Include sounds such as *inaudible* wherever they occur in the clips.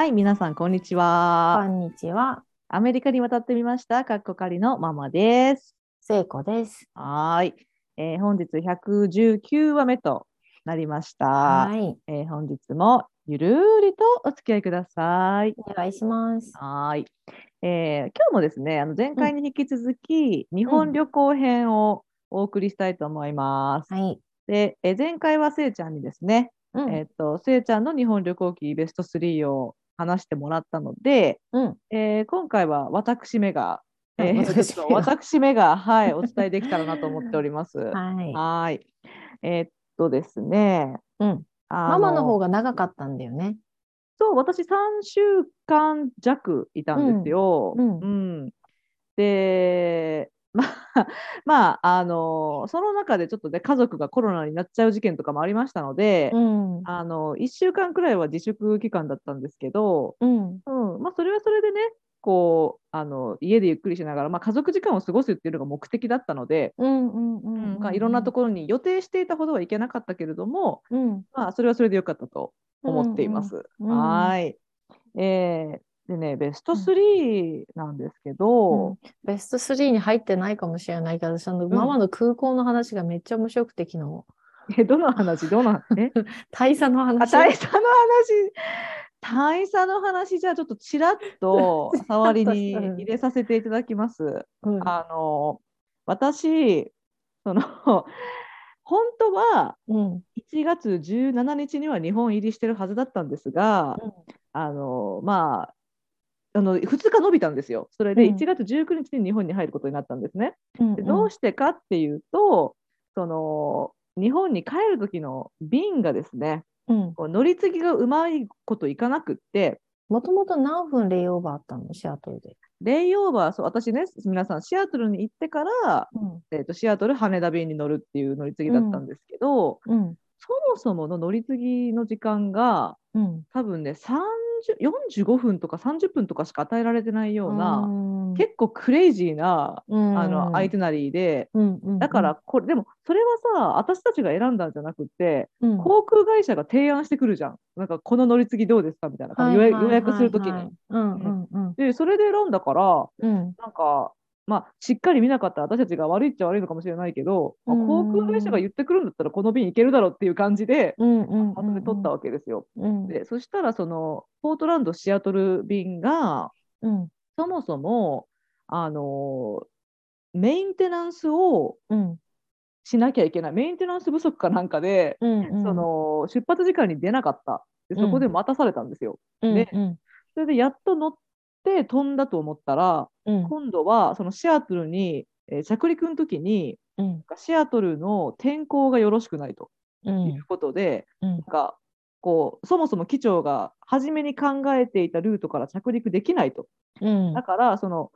はい、皆さん、こんにちこは。んにちは、アメリカに渡ってみました、かっこかりのママです。聖子です。はーい、えー本日119話目となりました。はい、えー本日もゆるーりとお付き合いください。お願いします。はーい、えー今日もですね、あの前回に引き続き、日本旅行編をお送りしたいと思います。はい、で、えー前回はせいちゃんにですね、うん、えっと、せいちゃんの日本旅行記ベスト3を話してもらったので、うん、えー今回は私めが、えー私めが *laughs* 私めが、はい、お伝えできたらなと思っております。*laughs* ははい。えーっとですね、うん、あママの方がが長かったんだよね。そう、私3週間弱いたんですよ。うん。うん。で、まあ、*laughs* まあ、あの、その中でちょっとね、家族がコロナになっちゃう事件とかもありましたので、うん、あの1週間くらいは自粛期間だったんですけど、うん、うん。まあ、それはそれでねこうあの家でゆっくりしながら、まあ、家族時間を過ごすっていうのが目的だったので、いろんなところに予定していたほどはいけなかったけれども、うん、まあ、それはそれでよかったと思っています。うんうん。はーい、えーでねベスト3なんですけど、うん。ベスト3に入ってないかもしれないけど、私あのんママの空港の話がめっちゃ面白くて、昨日。*laughs* えどの話？どの？え？*laughs* 大佐のあ話。大佐の話？大佐の話じゃあちょっとちらっと触りにうん。入れさせていただきます。うん、あの私その *laughs* 本当はうん、1月17日には日本入りしてるはずだったんですが、あのまああの2日延びたんですよ。それでうん1月19日に日本に入ることになったんですね。うん、でどうしてかっていうとその日本に帰る時の便がですねうん、こう乗り継ぎがうまいこといかなくってもともと何分レイオーバーあったの？シアトルで。レイオーバーそう私ね皆さんシアトルに行ってからうん、えー、とシアトル羽田便に乗るっていう乗り継ぎだったんですけど、うん、そもそもの乗り継ぎの時間がうん。多分ね30 45分とか30分とかしか与えられてないような、うん。結構クレイジーな、うん。あのアイテナリーでうんうんだからこれ、でもそれはさ私たちが選んだんじゃなくってうん。航空会社が提案してくるじゃん。なんかこの乗り継ぎどうですかみたいな、予約予約するときに。でそれで選んだからうん。なんか、まあ、しっかり見なかったら私たちが悪いっちゃ悪いのかもしれないけど、まあうん。航空会社が言ってくるんだったらこの便行けるだろうっていう感じで、うんうんまとめ取ったわけですよ。うん。でそしたらそのポートランド・シアトル便がうん。そもそもあのメインテナンスをうん。しなきゃいけない。メインテナンス不足かなんかで、うんその出発時間に出なかった。でそこで待たされたんですよ。うんでうん。それでやっと乗って飛んだと思ったらうん今度はそのシアトルに、えー着陸の時にうんシアトルの天候がよろしくないとうんいうことで、うんなんかこうそもそも機長が初めに考えていたルートから着陸できないと。うんだからその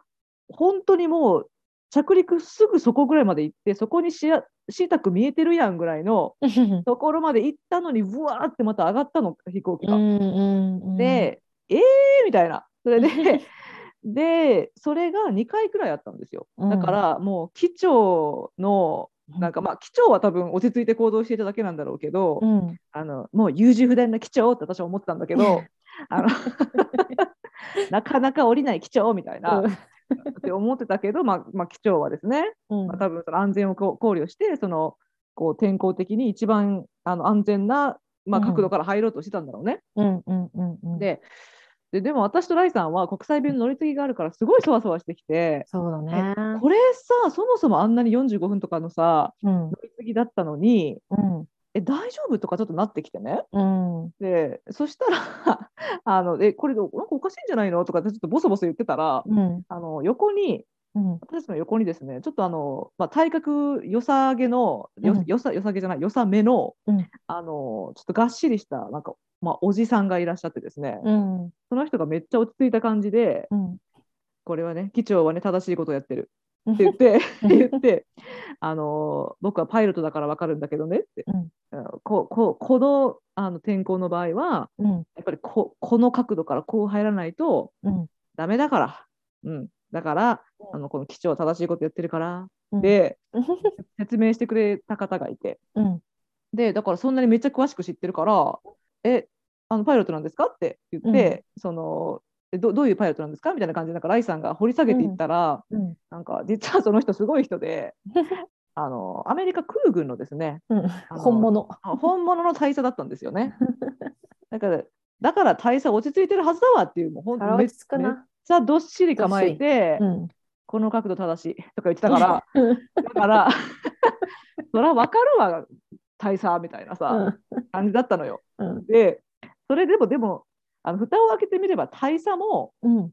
本当にもう着陸すぐそこぐらいまで行ってそこにしやしいたく見えてるやんぐらいの *laughs* ところまで行ったのにぶわーってまた上がったの飛行機が。うんうんで、えーみたいな。それで *laughs* でそれが2回くらいあったんですよ。うん。だからもう機長のなんかまあ機長は多分落ち着いて行動していただけなんだろうけど、うん。あのもう優柔不断な機長って私は思ってたんだけど *laughs* あの *laughs* なかなか降りない機長みたいな、って思ってたけど、まあまあ、機長はですね、うん。まあ、多分その安全を考慮してそのこう天候的に一番あの安全な、まあ、うん。角度から入ろうとしてたんだろうね。うんうんうんうん。でででも私とライさんは国際便の乗り継ぎがあるからすごいそわそわしてきて、そうだね。これさそもそもあんなに45分とかのさうん。乗り継ぎだったのにうん。え大丈夫とかちょっとなってきてね。うん。でそしたら *laughs* あのえこれなんかおかしいんじゃないのとかってちょっとボソボソ言ってたらうん。あの横にうん。私たちの横にですねちょっとあの、まあ、体格良さげのよ,、うん。よさ良さげじゃない良さめの,、うん。あのちょっとがっしりしたなんか、まあ、おじさんがいらっしゃってですね、うん。その人がめっちゃ落ち着いた感じでうん。これはね機長はね正しいことをやってる。って言って *laughs* *laughs* 言ってあの僕はパイロットだから分かるんだけどねって、うん。うんこここのあの天候の場合はうん。やっぱりここの角度からこう入らないとうん。ダメだから、うん、だからうん。あのこの機長は正しいことやってるから。うん。で *laughs* 説明してくれた方がいて。うん。でだからそんなにめっちゃ詳しく知ってるからえあのパイロットなんですか？って言って、そのえどどういうパイロットなんですか？みたいな感じでなんかライさんが掘り下げていったら、うん。なんか実はその人すごい人で *laughs* あのアメリカ空軍のですねうん本物。あ本物の大佐だったんですよね。*laughs* だからだから大佐落ち着いてるはずだわっていうもうほんあらめっ落ちゃどっしり構えて、うん。この角度正しいとか言ってたからだから *laughs* そら分かるわ大佐みたいなさ、感じだったのよ。うん。でそれでもでもあの蓋を開けてみれば大佐もうん。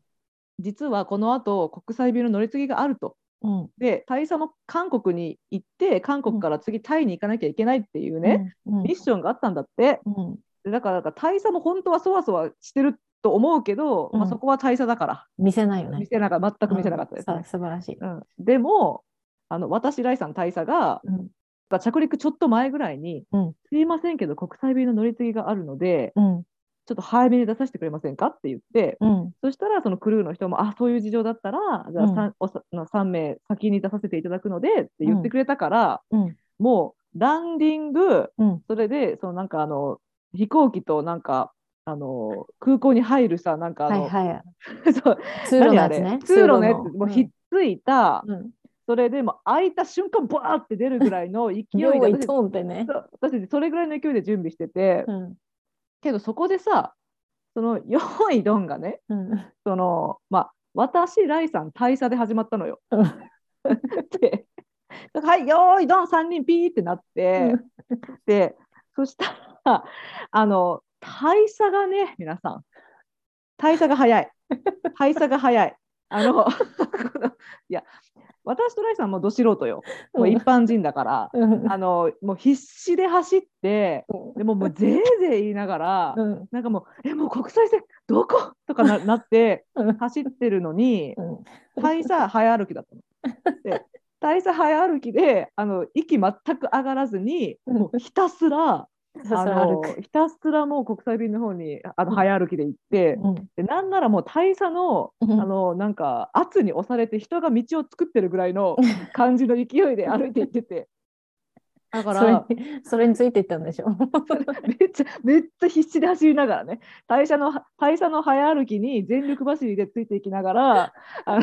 実はこの後国際便の乗り継ぎがあると。うん。で大佐も韓国に行って韓国から次タイに行かなきゃいけないっていうね、うん。ミッションがあったんだって。うん。でだからなんか大佐も本当はそわそわしてると思うけど、うんまあ、そこは大佐だから見せないよね見。せなか全く見せなかったですうんね。さ素晴らしい。うん、でもあの私ライさん大佐がうん。着陸ちょっと前ぐらいに、うんすいませんけど国際便の乗り継ぎがあるのでうん。ちょっと早めに出させてくれませんかって言って、うん。そしたらそのクルーの人もあそういう事情だったらじゃあうん 3,、おさの3名先に出させていただくのでって言ってくれたから、うん。もうランディングうん。それでそのなんかあの飛行機となんかあの空港に入るさなんかあの、はいはい。*laughs* そう通路のやつね。通路のやつのもうひっついた、うん。それでもう開いた瞬間バーって出るぐらいの勢いで用意私トンってね。そう私それぐらいの勢いで準備してて、うん。けどそこでさその用意ドンがねうん。そのまあ私ライさん大佐で始まったのよ。うんで「はい用意ドン3人ピー」ってなって、でそしたらあの大佐がね皆さん大佐が早い大佐が早い。あの *laughs* いや私とライさんもど素人よもう一般人だから、うん。あのもう必死で走ってでももうぜいぜい言いながら、うん。なんかもう「えもう国際線どこ?」とかな *laughs* なってうん走ってるのにうん。大佐早歩きだったの。*laughs* で大佐早歩きであの息全く上がらずにうんもうひたすらあの。ひたすらもう国際便の方にあのうん早歩きで行って、うん。でなんならもう大佐のうんあのなんか圧に押されて人が道を作ってるぐらいの感じの勢いで歩いていってて。だかそれらに、それについていったんでしょ。*laughs* めっちゃめっちゃ必死で走りながらね大佐のの早歩きに全力走りでついていきながらあの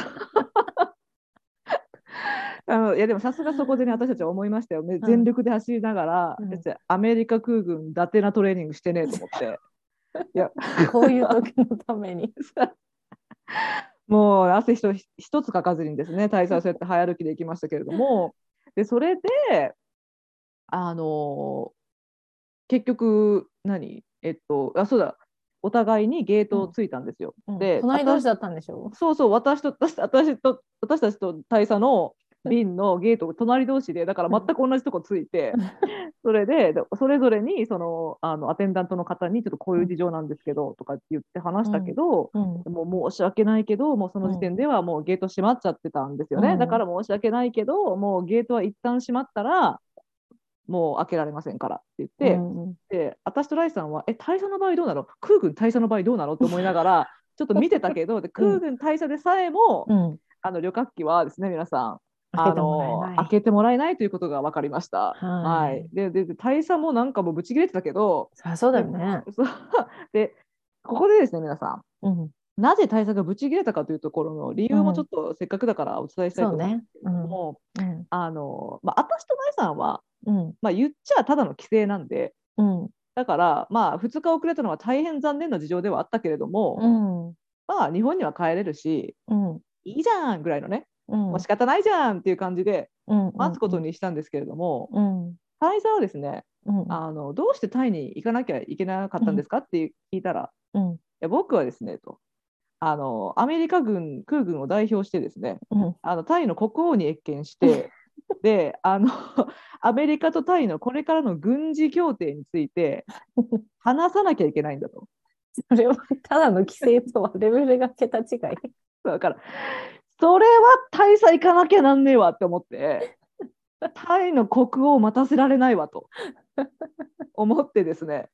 あのいやでもさすがそこでね私たちは思いましたよ、め全力で走りながら、うん。アメリカ空軍伊達なトレーニングしてねえと思って。*laughs* いや。こういう時のために。*laughs* もう汗一つ一つかかずにですね大佐はそうやって早歩きで行きましたけれども。でそれであの結局何？えっとあそうだ。お互いにゲートをついたんですよ。で隣同士だったんでしょ？そうそう私と私私と私たちと大佐の *laughs* 便のゲートが隣同士でだから全く同じとこついて、*laughs* それででそれぞれにそのあのアテンダントの方にちょっとこういう事情なんですけどとかって言って話したけど、うん。もう申し訳ないけどもうその時点ではもうゲート閉まっちゃってたんですよね、うんだから申し訳ないけどもうゲートは一旦閉まったらもう開けられませんからって言って、うんで私とライさんは「え大佐の場合どうなの？空軍大佐の場合どうなの?」って思いながら *laughs* ちょっと見てたけどで空軍大佐でさえも、うん。あの旅客機はですね皆さん。あの開けてもらえないということが分かりました。はいはい、ででで大佐もなんかもうブチ切れてたけどそりゃそうだよね。で *laughs* ここでですね皆さんうん。なぜ大佐がブチ切れたかというところの理由もちょっとせっかくだからお伝えしたいと思うんです。けれども、うん。あのまあ、私と舞さんは、うん。まあ、言っちゃただの規制なんでうん。だから、まあ、2日遅れたのは大変残念な事情ではあったけれども、うん。まあ、日本には帰れるしうん。いいじゃんぐらいのね、うん。もう仕方ないじゃんっていう感じでうん。待つことにしたんですけれども、うん。大佐はですねうん。あのどうしてタイに行かなきゃいけなかったんですかって聞いたら、うん。いや僕はですねとあのアメリカ軍空軍を代表してですねうん。あのタイの国王に謁見して *laughs* であのアメリカとタイのこれからの軍事協定について話さなきゃいけないんだと。それはただの規制とはレベルが桁違い。だからそれは大佐行かなきゃなんねえわって思ってタイの国王を待たせられないわと思ってですね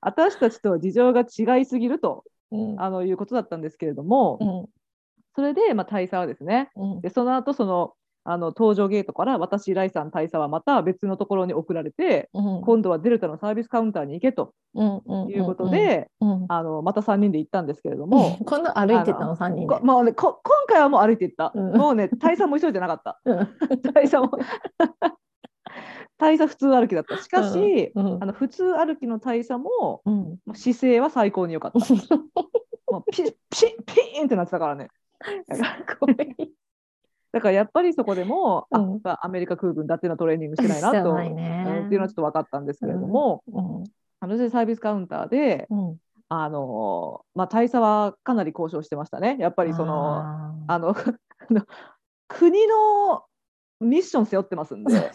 私たちと事情が違いすぎるとうん。あのいうことだったんですけれども、うん。それで、まあ、大佐はですねうん。でその後そのあの搭乗ゲートから私、ライさん、大佐はまた別のところに送られて、うん今度はデルタのサービスカウンターに行けということで、あのまた3人で行ったんですけれども、*laughs* 今度歩いてたの3人でこ。もうね、こ今回はもう歩いて行った、うんもうね、大佐も急いでなかった。うん大佐も大佐普通歩きだった。しかし、うんあの普通歩きの大佐もうん姿勢は最高に良かった。*laughs* もうピッピッピーンってなってたからね。だからごめんだからやっぱりそこでも、あうん。やっぱアメリカ空軍だっていうのはトレーニングしてないなと、ないねうんっていうのはちょっと分かったんですけれども、うん。あのでサービスカウンターで、うん。あのまあ、大佐はかなり交渉してましたね。やっぱりそのあの *laughs* 国のミッション背負ってますんで、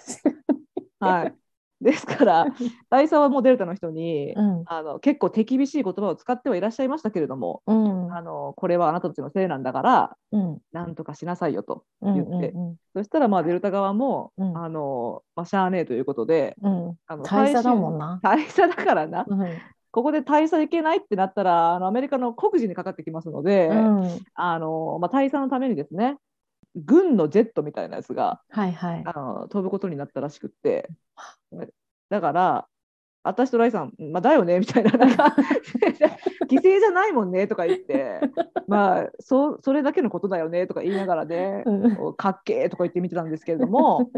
はい、ですから大佐はもうデルタの人に、うん。あの結構手厳しい言葉を使ってはいらっしゃいましたけれども、うん。あのこれはあなたたちのせいなんだからうん。なんとかしなさいよとうん言って、うんそしたらまあデルタ側も、うん。あのまあ、しゃあねえということでうん。あの大佐だもんな。大佐だからな、うん。ここで大佐いけないってなったらあのアメリカの国事にかかってきますので、うん。あのまあ、大佐のためにですね軍のジェットみたいなやつがはいはい。あの飛ぶことになったらしくってだから私とライさん、まあ、だよねみたいななんか犠牲じゃないもんねとか言ってまあそそれだけのことだよねとか言いながらねうんかっけーとか言って見てたんですけれども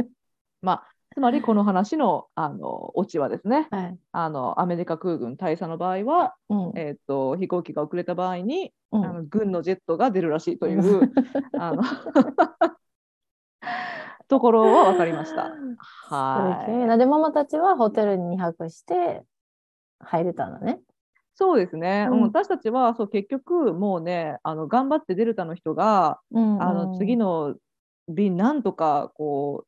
まあつまりこの話のあのオチはですねはい。あのアメリカ空軍大佐の場合は、うんえー、と飛行機が遅れた場合に、うんあの軍のジェットが出るらしいという *laughs* あの *laughs* ところは分かりました。はすげえな。で、ママたちはホテルに2泊して入れたんだね。そうですね、ううんん、私たちはそう結局もうねあの頑張ってデルタの人が、うんあの次の便なんとかこう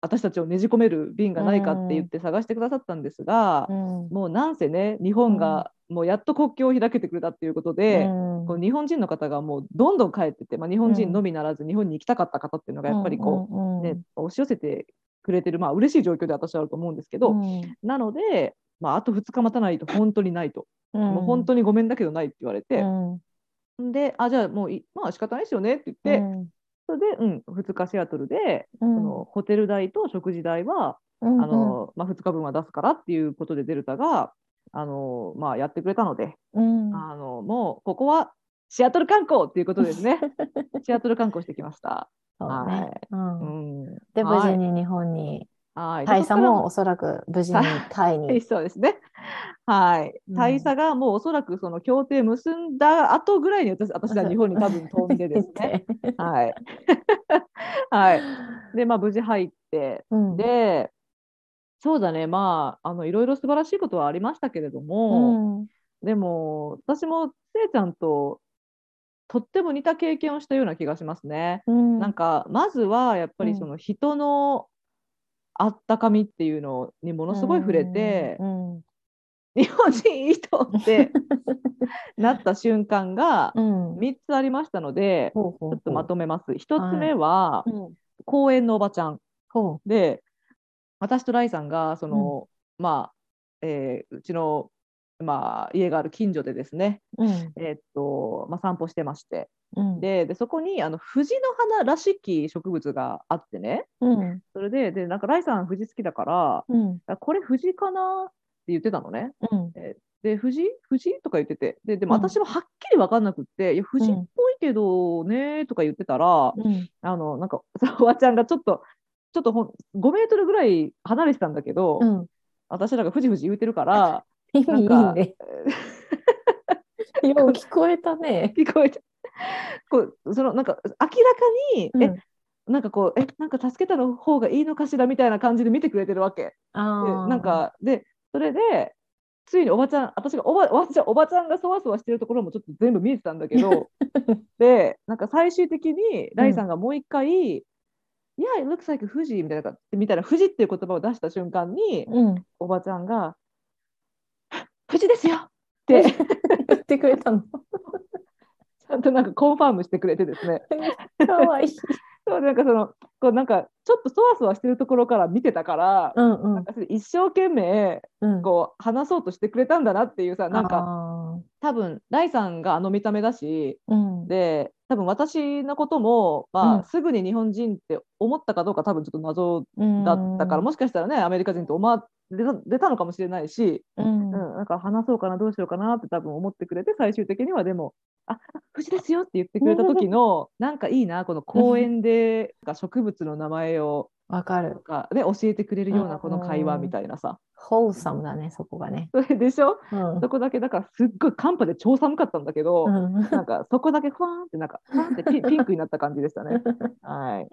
私たちをねじ込める便がないかって言って探してくださったんですがう、ん。もうなんせね日本がもうやっと国境を開けてくれたっていうことで、うん。こう日本人の方がもうどんどん帰ってて、まあ、日本人のみならず日本に行きたかった方っていうのがやっぱりこうんうんう、ね押し寄せてくれてるまあ嬉しい状況で私はあると思うんですけど、うん。なので、まあ、あと2日待たないと本当にないと、うん。もう本当にごめんだけどないって言われうて、ん。であじゃあもういまあ仕方ないですよねって言って、うんそれで、うん、2日シアトルで、うん。そのホテル代と食事代は、うんあのまあ、2日分は出すからっていうことでデルタがあの、まあ、やってくれたので、うん。あのもうここはシアトル観光っていうことですね。*laughs* シアトル観光してきました。無はい。事に日本に、はい、大佐もおそそらく無事に *laughs* タイに。そうですね。はい、うん大佐がもうおそらくその協定結んだ後ぐらいに私私は日本に多分飛んでですね。はい。*laughs* はい。で、まあ無事入って、うんで、そうだね、まあ、あのいろいろ素晴らしいことはありましたけれどうも、んでも私もせいちゃんととっても似た経験をしたような気がしますね。うんなんかまずはやっぱりうんその人のあったかみっていうのにものすごい触れて、うん日本人いい人って *laughs* なった瞬間がうん。3つありましたので、ほうほうほう。ちょっとまとめます。1つ目はうん。公園のおばちゃん。ほで私とライさんがその、まあ、えーうちの、まあ、家がある近所でですね、ううん。えーっとまあ、散歩してまして。うん。ででそこにあの藤の花らしき植物があってね。うん。それででなんかライさん藤好きだからこれ藤かなって言ってたのね。うん。で藤？藤？とか言ってて。ででもうん。私もはっきり分かんなくって、いや藤っぽいけどねとか言ってたら、うん。あのなんか *laughs* おばちゃんがちょっとちょっとほん5メートルぐらい離れてたんだけど、うん。私らが藤藤言うてるから意味いいね。*laughs* よう聞こえたね。聞こえてこうそのなんか明らかに、うんえなんかこうえなんか助けたの方がいいのかしらみたいな感じで見てくれてるわけ。であーなんかでそれでついにおばちゃん私がおばおばちゃんおばちゃんがそわそわしてるところもちょっと全部見えてたんだけど *laughs* でなんか最終的にライさんがもう一回「いや、it looks like 富士」みたいなみたいな富士っていう言葉を出した瞬間にうん。おばちゃんが「富士ですよ!」ってち *laughs* 言ってくれたの。*laughs* ゃんとなんかコンファームしてくれてですね *laughs* かわいい。そうなんかそのこうなんかちょっとそわそわしてるところから見てたから、うんうんなんか一生懸命うん。こう話そうとしてくれたんだなっていうさなんか。多分ライさんがあの見た目だしうん。で多分私のことも、まあうんすぐに日本人って思ったかどうか多分ちょっと謎だったから、もしかしたらねアメリカ人と思わ出たのかもしれないし、うん。うん、なんか話そうかなどうしようかなって多分思ってくれて最終的にはでも「あ藤ですよ」って言ってくれた時のなんかいいなこの公園で植物の名前をわかる。か、ね、教えてくれるようなこの会話うんみたいなさ、ホーサムだね、そこがね。それでしょ？うん。そこだけだからすっごい寒波で超寒かったんだけど、うん。なんかそこだけふわーんってなんかふわーんってピピンクになった感じでしたね。*laughs* はい、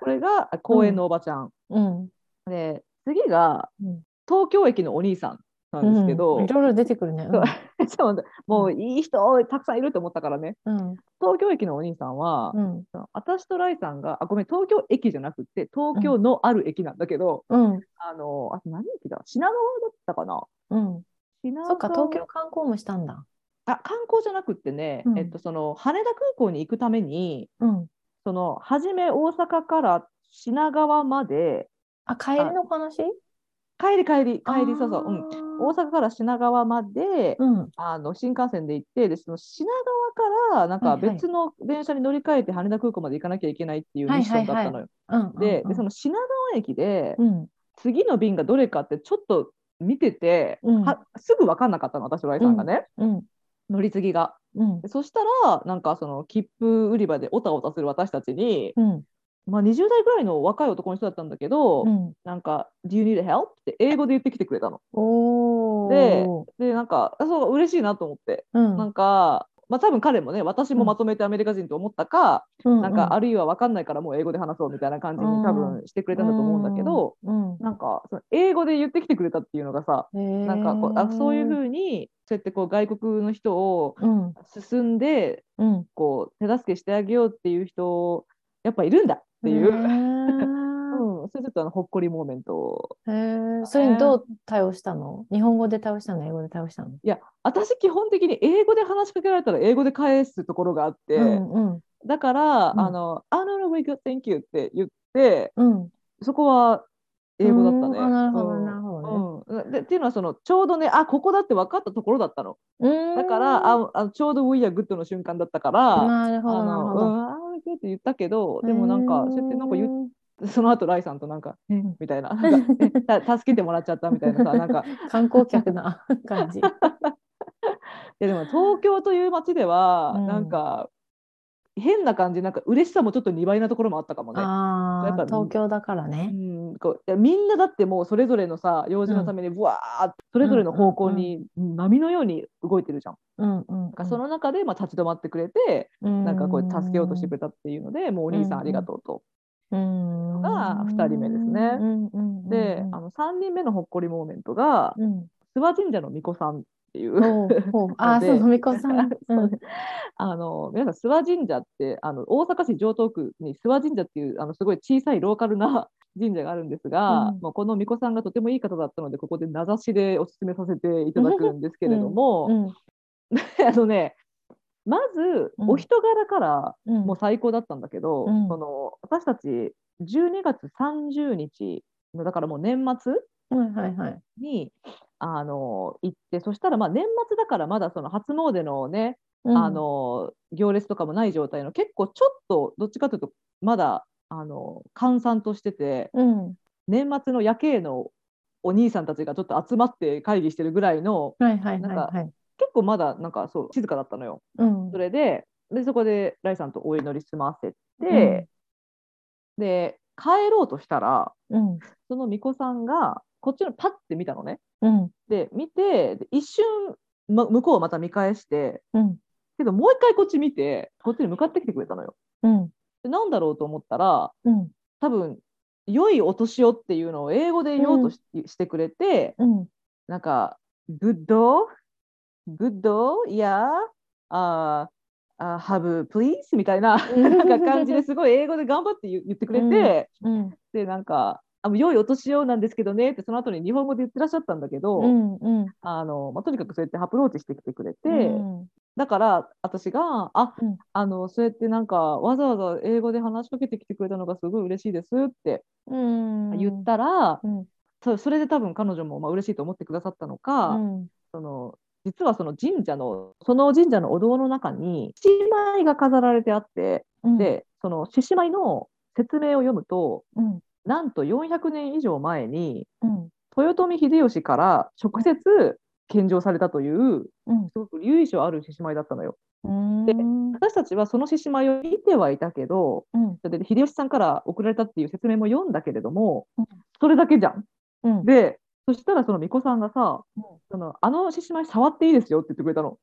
これが公園のおばちゃん、うん。で次がうん東京駅のお兄さんなんですけど、うんいろいろ出てくるね。*laughs* そうそうもういい人たくさんいると思ったからねうん。東京駅のお兄さんは、うん。私とライさんがあごめん東京駅じゃなくて東京のある駅なんだけど、うん。あのあと何駅だ？品川だったかな？うん。品川そっか、東京観光もしたんだ。あ観光じゃなくってね、うんえっと、その羽田空港に行くためにうん。その初め大阪から品川まであ、帰りの話？帰り帰り帰りそうそう、うん、大阪。阪から品川まで、うん。あの新幹線で行ってでその品川からなんか別の電車に乗り換えて羽田空港まで行かなきゃいけないっていうミッションだったのよ。うん。ででその品川駅でうん。次の便がどれかってちょっと見てて、うんはすぐ分かんなかったの私とライさんがね、うん。乗り継ぎが。うんで。そしたらなんかその切符売り場でおたおたする私たちに、うん。まあ、20代ぐらいの若い男の人だったんだけど、うん。なんか「Do you need help?」って英語で言ってきてくれたの。おでー。でなんかあそう嬉しいなと思って。うん。なんか、まあ、多分彼もね私もまとめてアメリカ人と思ったか、うんなんかあるいは分かんないからもう英語で話そうみたいな感じに多分してくれたんだと思うんだけど、うん。なんかその英語で言ってきてくれたっていうのがさ、ななんかこうあそういうふうにそうやってこう外国の人をうん。進んでうん。こう手助けしてあげようっていう人やっぱいるんだっていう、へうーん、それちょっとあのほっこりモーメントへー。それにどう対応したの？日本語で対応したの？英語で対応したの？いや私基本的に英語で話しかけられたら英語で返すところがあって、うんうん。だから、うん。あの「あ no no we good thank you」って言ってうん。そこは英語だったね。なるほどうん。なるほどうん、でっていうのはそのちょうどねあここだって分かったところだったの。ね。だからああちょうど「We are good」の瞬間だったからなるほど、なるほど。行く、って言ったけど、でもなんか、そうやってなんか言っその後ライさんとなんか、みたいな、なんか助けてもらっちゃったみたいなさ、なんか、観光客な感じ。いやでも東京という街では、うんなんか、変な感じ、なんか嬉しさもちょっと2倍なところもあったかもね。やっぱ東京だからうね。ん、こうみんなだってもうそれぞれのさ用事のためにぶわーっとそれぞれの方向に波のように動いてるじゃん。うんうんなんかその中でまあ立ち止まってくれて、なんかこう助けようとしてくれたっていうので、もうお兄さんありがとうと。うんが二人目ですね。うんうんうんで、あの3人目のほっこりモーメントが、うん。諏訪神社の巫女さんっていう。*laughs* あそう、のみこさん。*laughs* うん。あの皆さん諏訪神社ってあの大阪市城東区に諏訪神社っていうあのすごい小さいローカルな *laughs* 神社があるんですが、うん。もうこの巫女さんがとてもいい方だったのでここで名指しでお勧めさせていただくんですけれども、うん。あのねまずうん。お人柄からうん。もう最高だったんだけど、うん。その私たち12月30日のだからもう年末はいはいはい。にあの行ってそしたらまあ年末だからまだその初詣のねうんあの行列とかもない状態の結構ちょっとどっちかというとまだあの閑散としててうん。年末の夜景のお兄さんたちがちょっと集まって会議してるぐらいのはいはいはいなんかはい。結構まだなんかそう静かだったのよ。うんそれででそこでライさんとお祈り済ませて、で帰ろうとしたらうんその巫女さんがこっちのパッて見たのね。うん。で見てで一瞬、ま、向こうをまた見返してうん。けどもう一回こっち見てこっちに向かってきてくれたのよ。うん。でなんだろうと思ったらうん。多分「良いお年を」っていうのを英語で言おうとし,、してくれてうん。なんか「Good Good Yeah? ああ Have please」みたいななんか感じですごい英語で頑張って言言ってくれて、うん。でなんか「あ良いお年をなんですけどね」ってその後に日本語で言ってらっしゃったんだけど、うんうん。あのまあ、とにかくそうやってアプローチしてきてくれて。うん。だから私が「あ、うん。あのそうやってなんかわざわざ英語で話しかけてきてくれたのがすごい嬉しいです」ってうん。言ったら、うん。そそれで多分彼女もまあ嬉しいと思ってくださったのか、うん。その実はその神社のその神社のお堂の中に獅子舞が飾られてあって、うん、でその獅子舞の説明を読むとうん、なんと400年以上前にうん、豊臣秀吉から直接献上されたといううん、すごく由緒ある獅子舞だったのよ。うん、で私たちはその獅子舞を見てはいたけどうん、で秀吉さんから送られたっていう説明も読んだけれども、うん。それだけじゃん。うん、でそしたらその巫女さんがさ、うん。そのあの獅子舞触っていいですよって言ってくれたの。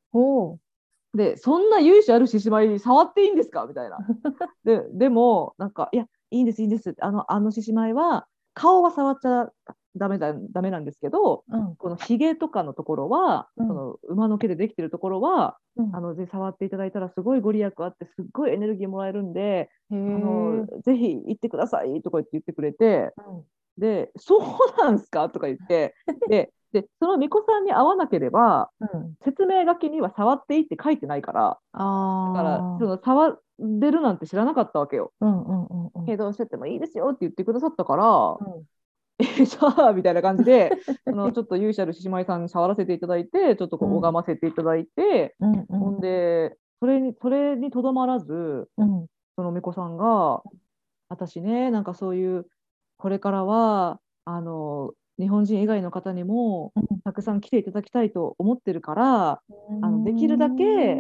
でそんな由緒ある獅子舞触っていいんですか？みたいな。*laughs* ででもなんかいやいいんですいいんです。あのあの獅子舞は顔は触っちゃダメだダメなんですけどうん、このひげとかのところは、うん。その馬の毛でできてるところはうん、あのぜひ触っていただいたらすごいご利益あってすっごいエネルギーもらえるんで、あのぜひ行ってくださいとか言って言ってくれてうん、でそうなんすか？とか言ってで *laughs* でその巫女さんに会わなければうん、説明書きには触っていいって書いてないからあだからあ、その触れるなんて知らなかったわけよ。うん、うん、うん、うん、けどしてってもいいですよって言ってくださったから、うん。えじゃあみたいな感じで *laughs* そのちょっと勇者ある獅子舞さんに触らせていただいてちょっとこううん。拝ませていただいて、うん、うん、ほんでそれにそれにとどまらずうん、その巫女さんが私ねなんかそういうこれからはあの日本人以外の方にもうん。たくさん来ていただきたいと思ってるからあのできるだけ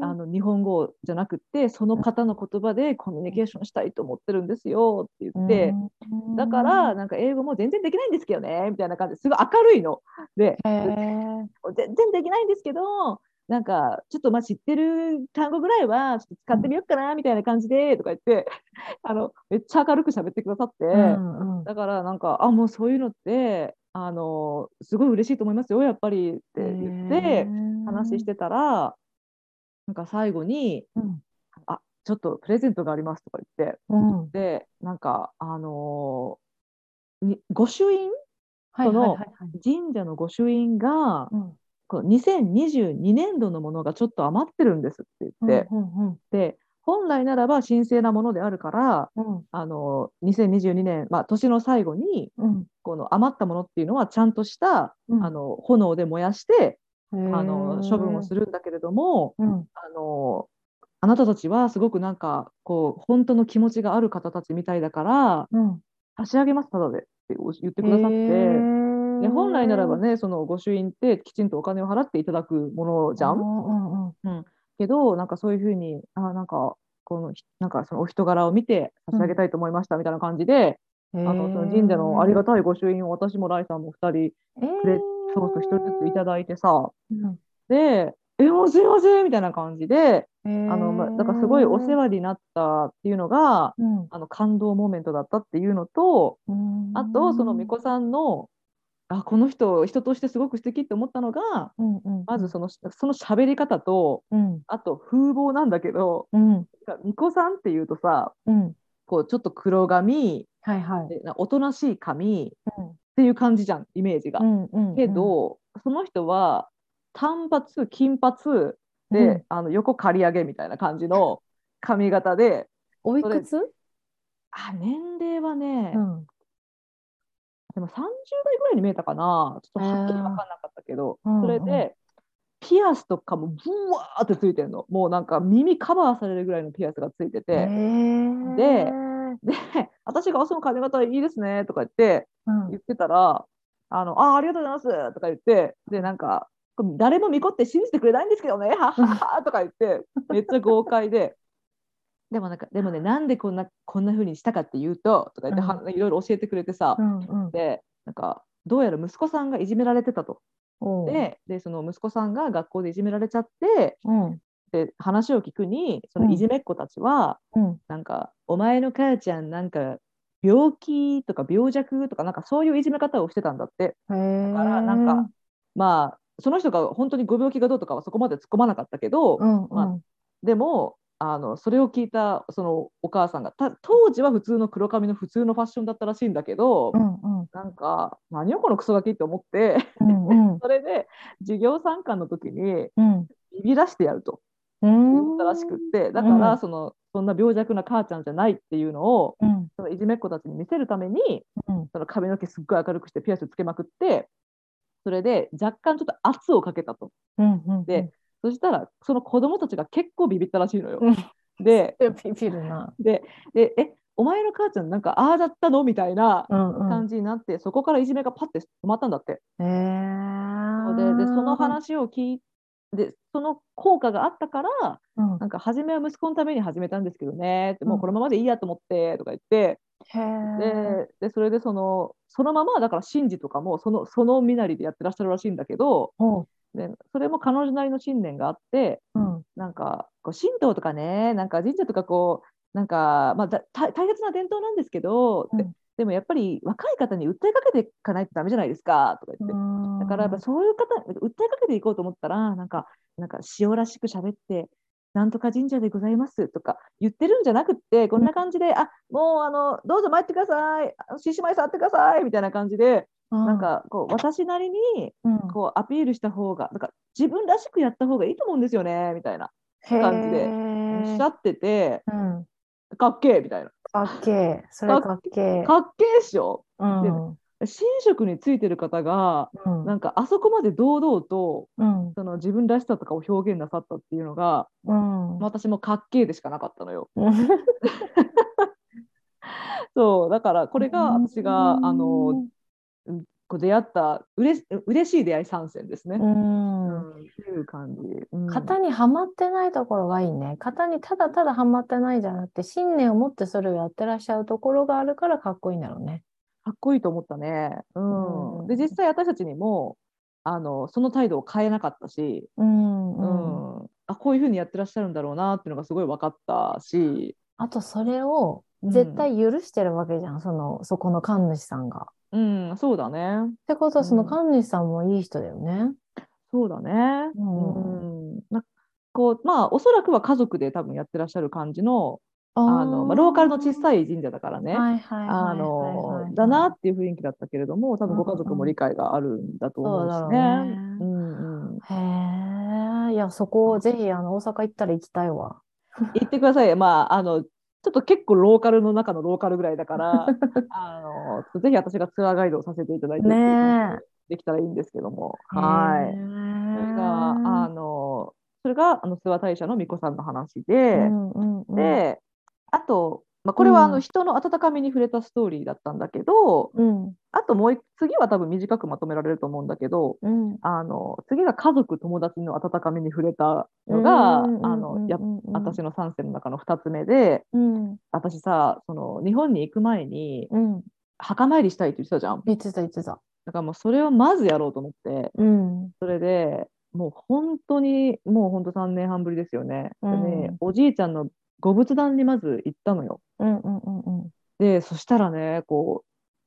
あの日本語じゃなくってその方の言葉でコミュニケーションしたいと思ってるんですよって言って、だから、なんか英語も全然できないんですけどねみたいな感じですごい明るいの。で全然できないんですけどなんかちょっとまあ知ってる単語ぐらいはちょっと使ってみようかなみたいな感じでとか言って *laughs* あのめっちゃ明るく喋ってくださって、うん、うん、だからなんかあもうそういうのってあのすごい嬉しいと思いますよやっぱりって言って話してたらなんか最後にうん、あちょっとプレゼントがありますとか言ってうん、でなんかあのー朱印？はい、そのはい、はい、はい、神社の御朱印がうん、この2022年度のものがちょっと余ってるんですって言って、うん、うん、で本来ならば神聖なものであるからうん、あの2022年、まあ、年の最後にうん、この余ったものっていうのはちゃんとした、うん。あの炎で燃やしてああの処分をするんだけれどもうん、あのあなたたちはすごくなんかこう本当の気持ちがある方たちみたいだからうん、差し上げますただでって言ってくださって。で本来ならばねその御朱印ってきちんとお金を払っていただくものじゃん？ん。うんけどなんかそういうふうにあなんかこのひなんかそのお人柄を見て差し上げたいと思いましたみたいな感じで、うん、あのその神社のありがたい御朱印を私もライさんも2人いくれそうそう1人ずついただいてさ。うん。で「えもうすいません」みたいな感じでああの、ま、だからすごいお世話になったっていうのがうん。あの感動モーメントだったっていうのとうん。あとその巫女さんのあこの人人としてすごく素敵って思ったのがうんうんまずそのその喋り方とうん。あと風貌なんだけどうん。巫女さんっていうとさうん。こうちょっと黒髪はいはい。おとなしい髪っうん。ていう感じじゃんイメージが。うんうんけど、その人は短髪金髪で、うん。あの横刈り上げみたいな感じの *laughs* 髪型でおいくつ？あ年齢はね、うんでも30代ぐらいに見えたかな。ちょっとはっきり分かんなかったけど、うんそれでピアスとかもブワーってついてるの。もうなんか耳カバーされるぐらいのピアスがついてて、へー。でで私が「あその髪型いいですね」とか言ってうん。言ってたら「あのあありがとうございます」とか言ってでなんか「これ誰も見こって信じてくれないんですけどねはっはっは」とか言ってめっちゃ豪快で。でもなんかでもねなんでこんなこんな風にしたかっていうととか言って、はいろいろ教えてくれてさ、うんうん。でなんかどうやら息子さんがいじめられてたと。ででその息子さんが学校でいじめられちゃってうん。で話を聞くにそのいじめっ子たちは、うん。なんか「お前の母ちゃんなんか病気とか病弱とかなんかそういういじめ方をしてたんだって。だからなんかまあその人が本当にご病気がどうとかはそこまで突っ込まなかったけど、うんうん。まあでもあのそれを聞いたそのお母さんがた当時は普通の黒髪の普通のファッションだったらしいんだけど、うんうん。なんか何よこのクソガキって思ってうんうん。*laughs* それで授業参観の時にうん。ビビらしてやるとうん。言ったらしくってだからうん。そのそんな病弱な母ちゃんじゃないっていうのをうん。そのいじめっ子たちに見せるためにうん。その髪の毛すっごい明るくしてピアスつけまくってそれで若干ちょっと圧をかけたと。うんうんうん。で、そしたらその子供たちが結構ビビったらしいのよ。うんでビビるな。ででえお前の母ちゃんなんかああだったの？みたいなうんうん。感じになって、そこからいじめがパッて止まったんだって。へーででその、話を聞いてその効果があったからうん、なんか初めは息子のために始めたんですけどねってうんもうこのままでいいやと思ってとか言って、ででそれでそのそのままだから神事とかもそのその身なりでやってらっしゃるらしいんだけどでそれも彼女なりの信念があってうん。なんかこう神道とかねなんか神社とかこうなんか、まあ、だ大大切な伝統なんですけど、でうん。でもやっぱり若い方に訴えかけていかないとダメじゃないですかとか言って。だからやっぱそういう方訴えかけていこうと思ったらなんかなんか塩らしく喋ってなんとか神社でございますとか言ってるんじゃなくってこんな感じで、あもうあのどうぞ参ってください。獅子舞触ってくださいみたいな感じで、なん、かこう私なりにうん、こうアピールした方がなんか自分らしくやった方がいいと思うんですよねみたいな感じで。おっしゃっててうん、かっけえみたいな。かっけえ。それかっけえ。かっけえっしょ。うん、で神職についてる方がうん、なんかあそこまで堂々とうん、その自分らしさとかを表現なさったっていうのが、うん、私もかっけえでしかなかったのよ。うん。*laughs* そうだからこれが私が、あのうんこう出会ったうれし嬉しい出会い参戦ですね。ううんん、っていう感じ。うん型にはまってないところがいいね。型にただただはまってないじゃなくて、信念を持ってそれをやってらっしゃるところがあるからかっこいいんだろうね。かっこいいと思ったね。うんうんで実際私たちにもあのその態度を変えなかったし、うん、ううん。んあこういうふうにやってらっしゃるんだろうなっていうのがすごい分かったし、あとそれを絶対許してるわけじゃん、その、そこの神主さんが。うん、そうだね。ってことは、そのうん神主さんもいい人だよね。そうだね。うんうんなこうまあおそらくは家族で多分やってらっしゃる感じのああの、まあ、ローカルの小さいい神社だからね、はいはいはいあはいのはいだなっていう雰囲気だったけれども多分ご家族も理解があるんだと思うしそうだろうね。ねうんうん、へえ、いや、そこをぜひ、あの、大阪行ったら行きたいわ。言ってください。まああのちょっと結構ローカルの中のローカルぐらいだから *laughs* あのぜひ私がツアーガイドをさせていただいてねできたらいいんですけども。え。はい。へそれがあのそれがあの諏訪大社の巫女さんの話で。うんうんうん、で、あと、まあ、これはあうんの人の温かみに触れたストーリーだったんだけど、うん、あともう一次は多分短くまとめられると思うんだけど、うん。あの次が家族、友達の温かみに触れたのが、私の3世の中の2つ目で、うん、私さ、その日本に行く前にうん。墓参りしたいって言ってたじゃん。言ってた、言ってた。だからもうそれをまずやろうと思って、うん、それでもう本当に、もう本当3年半ぶりですよね。うんおじいちゃんのご仏壇にまず行ったのよ。うん、うん、うん、うん。で、そしたらね、こ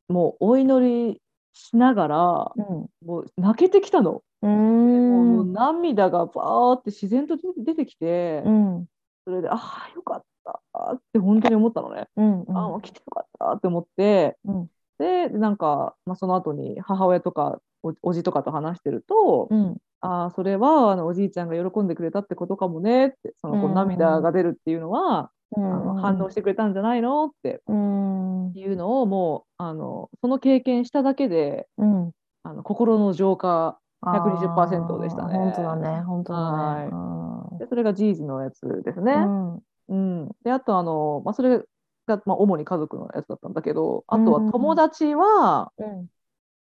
う、もうお祈りしながら、もう泣けてきたの。う、もうんもううん、涙がバーって自然と出てきて、うん、それで、ああ、よかったって本当に思ったのね。うん、ああ、もう来てよかったって思って、うん、で、なんか、まあ、その後に母親とかおおじとかと話してると、うん、ああ、それはあのおじいちゃんが喜んでくれたってことかもねって、そのこううん。涙が出るっていうのは、うあのん、反応してくれたんじゃないのってうん、いうのをもうあのその経験しただけでうん。あの心の浄化120%でしたね。本当だね、本当だね。でそれがジーズのやつですね。うん。うん。であとあの、まあ、それが、まあ、主に家族のやつだったんだけどあとはうん。友達はうん、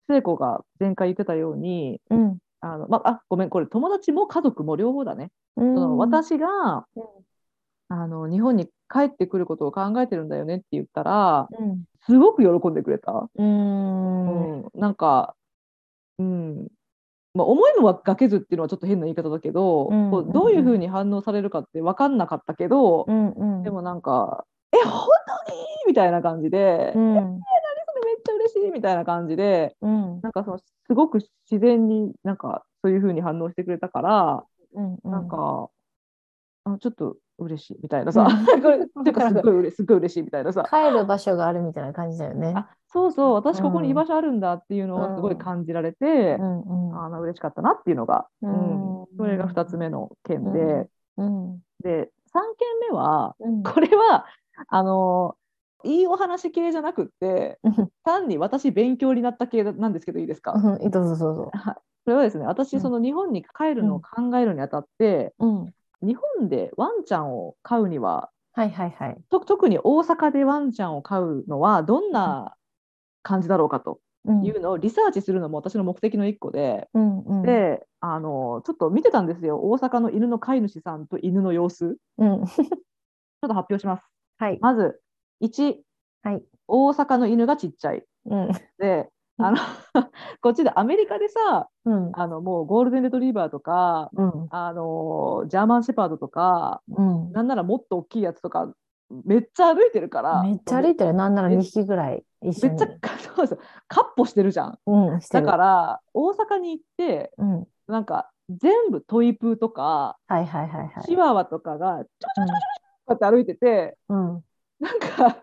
聖子が前回言ってたようにうん、あの、まあ、あごめんこれ友達も家族も両方だね。うそのん、私がうん、あの日本に帰ってくることを考えてるんだよねって言ったらうん、すごく喜んでくれた。うん、うん、なんか、うん。まあ、思いもがけずっていうのはちょっと変な言い方だけど、うん。こうどういうふうに反応されるかって分かんなかったけど、うん、うん、でもなんか「え本当に?」みたいな感じで「うん、それめっちゃ嬉しい」みたいな感じでうん、なんかそのすごく自然になんかそういうふうに反応してくれたから、うん、なんかあちょっと嬉しいみたいなさ、うん。これっていうかすっごい嬉すっごい嬉しいみたいなさ。帰る場所があるみたいな感じだよね。あそうそう。私ここに居場所あるんだっていうのをすごい感じられて、うん、うん、あの嬉しかったなっていうのが、ううん。んそれが2つ目の件で、うん、で3件目はうん、これはあのいいお話系じゃなくってうん単に私勉強になった系なんですけどいいですか、うんどうぞどうぞ。それはですね私うんその日本に帰るのを考えるにあたって、うん。日本でワンちゃんを飼うにははいはいはい。と特に大阪でワンちゃんを飼うのはどんな感じだろうかとうんいうのをリサーチするのも私の目的の一個で、うんうん。であのちょっと見てたんですよ大阪の犬の飼い主さんと犬の様子ちょうん。*laughs* っと発表しますはい。まず1はい。大阪の犬がちっちゃいうん。であの *laughs* こっちでアメリカでさうん。あのもうゴールデンレトリーバーとかうん。あのジャーマンシェパードとかうん。なんならもっと大きいやつとかめっちゃ歩いてるからめっちゃ歩いてる。なんなら2匹ぐらい一緒にめっち。ゃ *laughs* そうですカッポしてるじゃんうん。だる。から大阪に行ってうん。なんか全部トイプーとかはいはいはいはい。チワワとかがちょちょちょちょちょこうやって歩いててうん。うん。なんか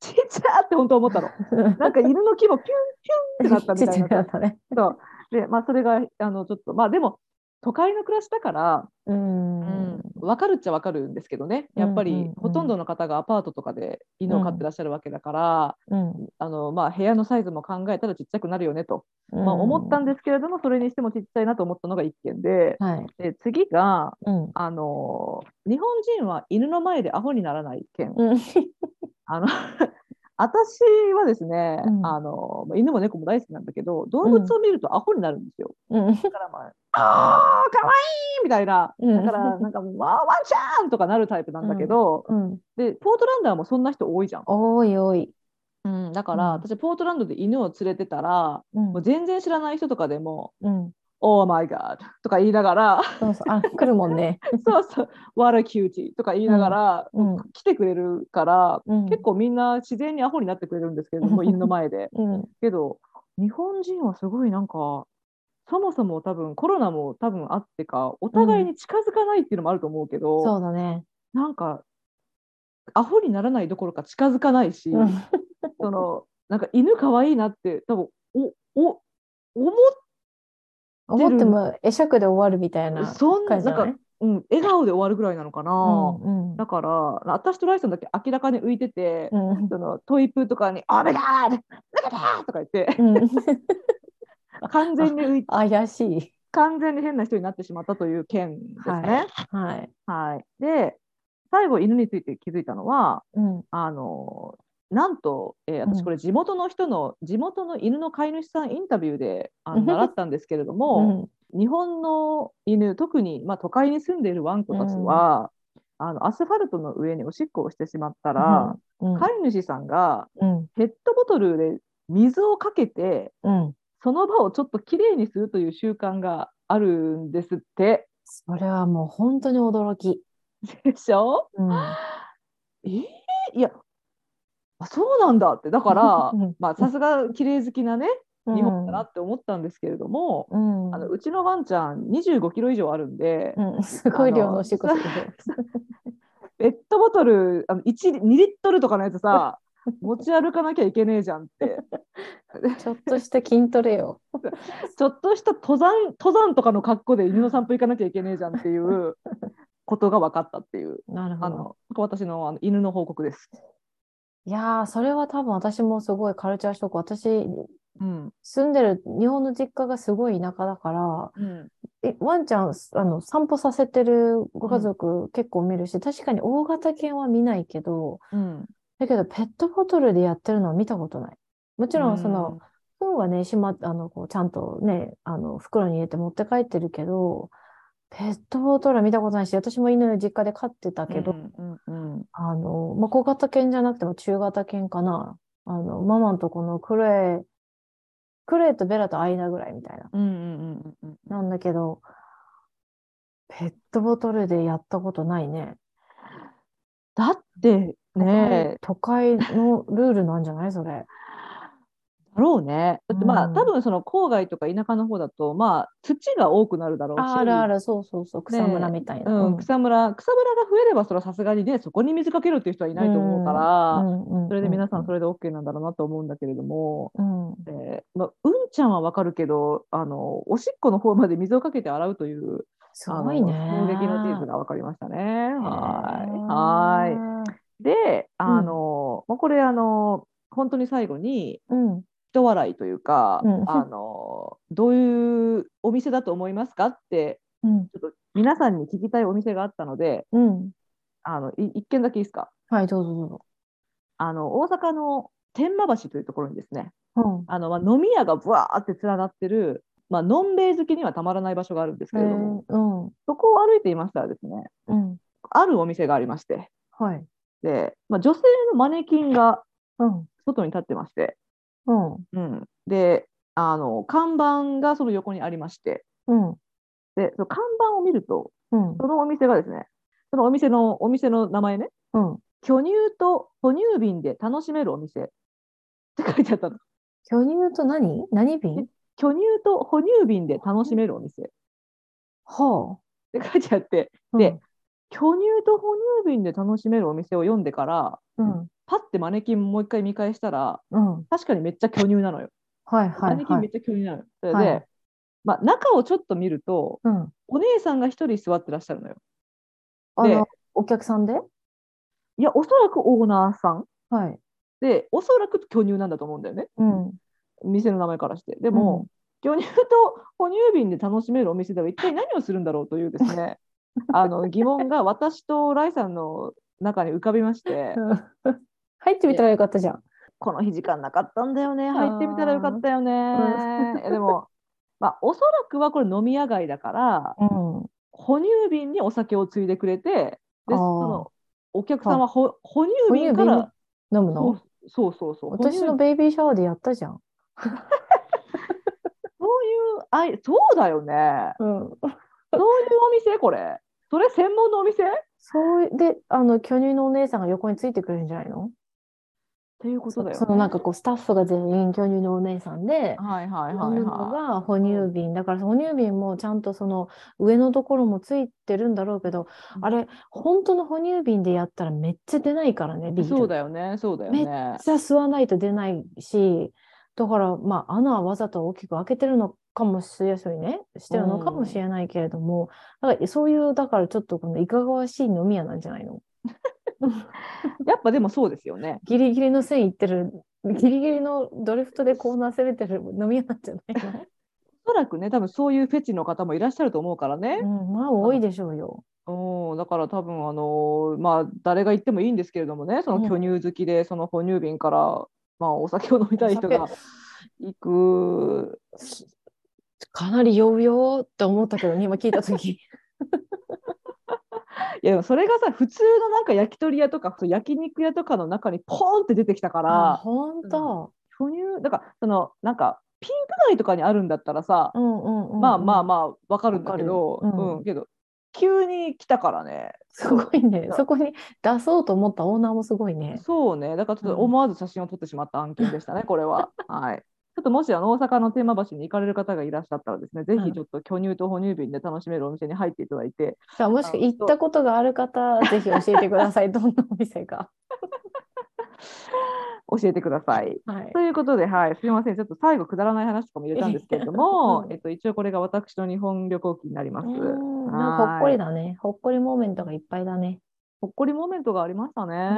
ちっちゃーって本当思ったの *laughs* なんか犬の規模ピュンピュンってなったみたい *laughs* ちっちゃなかったね。そうでまあそれがあのちょっとまあでも都会の暮らしだからうん。分かるっちゃ分かるんですけどねやっぱりうんうんうんほとんどの方がアパートとかで犬を飼ってらっしゃるわけだから、うん。あのまあ、部屋のサイズも考えたらちっちゃくなるよねと、まあ、思ったんですけれどもそれにしてもちっちゃいなと思ったのが1件ではい。で次がうん。あの日本人は犬の前でアホにならない件。うん。あの私はですね、うんあの犬も猫も大好きなんだけど動物を見るとアホになるんですよ。うん。だからまあ「あーかわいい!」みたいなうんだからなんか「わーワンちゃん!」とかなるタイプなんだけど、うん。でポートランダーもそんな人多いじゃん。おいおい。うん、だから、うん私ポートランドで犬を連れてたらうんもう全然知らない人とかでもうん。「Oh my God」とか言いながらそうそう。あ、来るもんね。*laughs* そうそう「What a cutie」とか言いながら、うん来てくれるから、うん。結構みんな自然にアホになってくれるんですけれども、犬の前で。*laughs* うん。けど日本人はすごいなんかそもそも多分コロナも多分あってかお互いに近づかないっていうのもあると思うけど、そうだね。なんかアホにならないどころか近づかないし、うん。そのなんか犬可愛いなって多分おお思思っても会釈で終わるみたいなそんなんかうん、笑顔で終わるぐらいなのかな、うんうんだから私とライさんだけ明らかに浮いてて、うんそのトイプーとかに「オーマイガード!とか言ってうん *laughs* 完全に浮い怪しい。完全に変な人になってしまったという件ですね。はい。はいで最後犬について気づいたのはうん。あのなんと、えーうん私これ地元の人の、地元の犬の飼い主さんインタビューであのうん習ったんですけれどうも、ん。日本の犬特に、まあ、都会に住んでいるワンコたちは、あのアスファルトの上におしっこをしてしまったら、うん。飼い主さんがうん。ペットボトルで水をかけてうん。その場をちょっときれいにするという習慣があるんですって。それはもう本当に驚き。でしょ？うん。えーいやあそうなんだってだからさすが綺麗好きなね日本だなうって思ったんですけれども、ん。あのうちのワンちゃん25キロ以上あるんで、うん。すごい量のおしっこ。*laughs* ペットボトルあの1 2リットルとかのやつさ *laughs* 持ち歩かなきゃいけねえじゃんって *laughs* ちょっとした筋トレよ。ちょっとした登山登山とかの格好で犬の散歩行かなきゃいけねえじゃんっていうことが分かったっていうなるほど。あの私のあの犬の報告です。いやー、それは多分私もすごいカルチャーショック。私、うん住んでる日本の実家がすごい田舎だから、うんえワンちゃんあの散歩させてるご家族結構見るし、確かに大型犬は見ないけど、うんだけどペットボトルでやってるのは見たことない。もちろんその、糞はね、しまっあの、こうちゃんとね、あの、袋に入れて持って帰ってるけど、ペットボトルは見たことないし、私も犬の実家で飼ってたけど、うんうんうんあの、まあ、小型犬じゃなくても中型犬かな。あの、ママのとこのクレイ、クレイとベラと間ぐらいみたいな。うんうんうんうんなんだけど、ペットボトルでやったことないね。だってね都会のルールなんじゃない？それ。だろうね。だってまあ、うん。多分その郊外とか田舎の方だとまあ土が多くなるだろうし。あるある、そうそうそう、草むらみたいな。うん、草むら草むらが増えればそれはさすがにねそこに水かけるっていう人はいないと思うから、うんそれで皆さんそれ、れで OK なんだろうなと思うんだけれども、うん。えーまあ、うんちゃんはわかるけどあのおしっこの方まで水をかけて洗うというすごいね。衝撃の事実が分かりましたね。はい。はい。であの、の、まあ、これあの本当に最後にうん。人笑いというか、うんあのどういうお店だと思いますかってうん。ちょっと皆さんに聞きたいお店があったのでうん。あのい一軒だけいいですか？はい、どうぞどうぞ。あの大阪の天満橋というところにですねうん。あの、まあ、飲み屋がぶわーって連なってる、まあのんべい好きにはたまらない場所があるんですけえれども、ー、うん。そこを歩いていましたらですねうん。あるお店がありましてはい。で、まあ、女性のマネキンがうん。外に立ってまして、うん。うん、であの看板がその横にありましてうん。でその看板を見るとうん。そのお店がですねそのお店のお店の名前ねうん。巨乳と哺乳瓶で楽しめるお店って書いてあったの巨乳と何？何瓶？巨乳と哺乳瓶で楽しめるお店っはて書いてあってあ。で巨乳と哺乳瓶で楽しめるお店を読んでからうん。パッてマネキンもう一回見返したらうん。うん。確かにめっちゃ巨乳なのよ。はいはいはい。マネキンめっちゃ巨乳なのよ。それで、はいまあ、中をちょっと見るとうん。お姉さんが一人座ってらっしゃるのよ。お客さんで？いやおそらくオーナーさんはい。でおそらく巨乳なんだと思うんだよねうん。店の名前からして。でも、巨乳と哺乳瓶で楽しめるお店では一体何をするんだろうというですねあの疑問が私とライさんの中に浮かびまして *laughs* 入ってみたらよかったじゃん。この日時間なかったんだよね入ってみたらよかったようね。いやでも、*laughs* まあ、おそらくはこれ飲み屋街だからうん。哺乳瓶にお酒をついでくれてでそのお客さんはほ哺乳瓶からそ飲むの？うそうそうそう私のベイビーシャワーでやったじゃん。*laughs* そういうあいそうだよね。うん。そういうお店これ。それ専門のお店？っそういで、あの、巨乳のお姉さんが横についてくれるんじゃないの？ていうことだよね。そのなんかこう、スタッフが全員巨乳のお姉さんで、はいはいはいはが哺乳瓶。だから哺乳瓶もちゃんとその上のところもついてるんだろうけど、うんあれ、本当の哺乳瓶でやったらめっちゃ出ないからね、ビい。ール。そうだよね、そうだよね。めっちゃ吸わないと出ないし、だからまあ穴はわざと大きく開けてるのかもしれないね、してるのかもしれないけれども、だからそういう、だからちょっとこのいかがわしい飲み屋なんじゃないの？*laughs* やっぱでもそうですよね。ギリギリの線いってる、ギリギリのドリフトでコーナー攻めてる飲み屋なんじゃないの？おそらくね、多分そういうフェチの方もいらっしゃると思うからね。うん、まあ多いでしょうよ。うん、だから多分あのーまあ誰が言ってもいいんですけれどもね、その巨乳好きでその哺乳瓶からまあお酒を飲みたい人が行く。かなり酔うよって思ったけどね、今聞いたとき。*laughs* いやでもそれがさ普通のなんか焼き鳥屋とか焼肉屋とかの中にポーンって出てきたかあ、ら、本当。巨乳だからそのなんかピンク街とかにあるんだったらさ、うんうんうん。まあまああ。まあわかるんだけど、うんうんけど急に来たからね。すごいね。そこに出そうと思ったオーナーもすごいね。そうね、だからちょっと思わず写真を撮ってしまった案件でしたね、これは。*laughs* はい。ともしあの大阪の天満橋に行かれる方がいらっしゃったらですね、ぜひちょっと巨乳と哺乳瓶で楽しめるお店に入っていただいて、じゃあもし行ったことがある方、ぜひ教えてください。どんなお店か。*laughs* 教えてください。はい。ということで、はい、すみません、ちょっと最後くだらない話とかも入れたんですけれどもう、んえっと、一応これが私の日本旅行記になります。ほっこりだね。ほっこりモーメントがいっぱいだね。ほっこりモーメントがありましたね。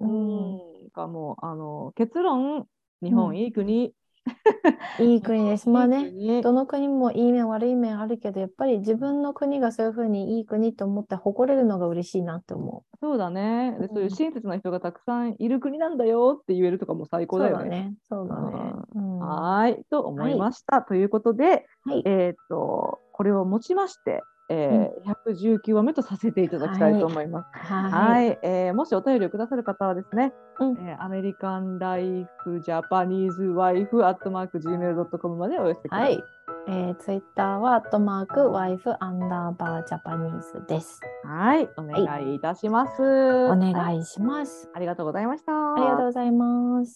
うんうんかもうあの結論、日本いい国。*laughs* いい国です。まあね。いい国どの国もいい面悪い面あるけど、やっぱり自分の国がそういうふうにいい国と思って誇れるのが嬉しいなって思そうだねで。そういううん親切な人がたくさんいる国なんだよって言えるとかも最う。高だよね。ね。そうだね。うんはい、と思いました。ということで、い。えっ、と、これをもちまして、えー119話目とさせていただきたいと思います。は。はいい、えーもしお便りをくださる方はですね、うんえーアメリカンライフジャパニーズワイフアットマーク Gmail.com までお寄せくださ。はいい。えー、ツイッターは、アットマーク、ワイフ、アンダーバー、ジャパニーズです。はい、お願いいたします。おい。願いします。ありがとうございました。ありがとうございます。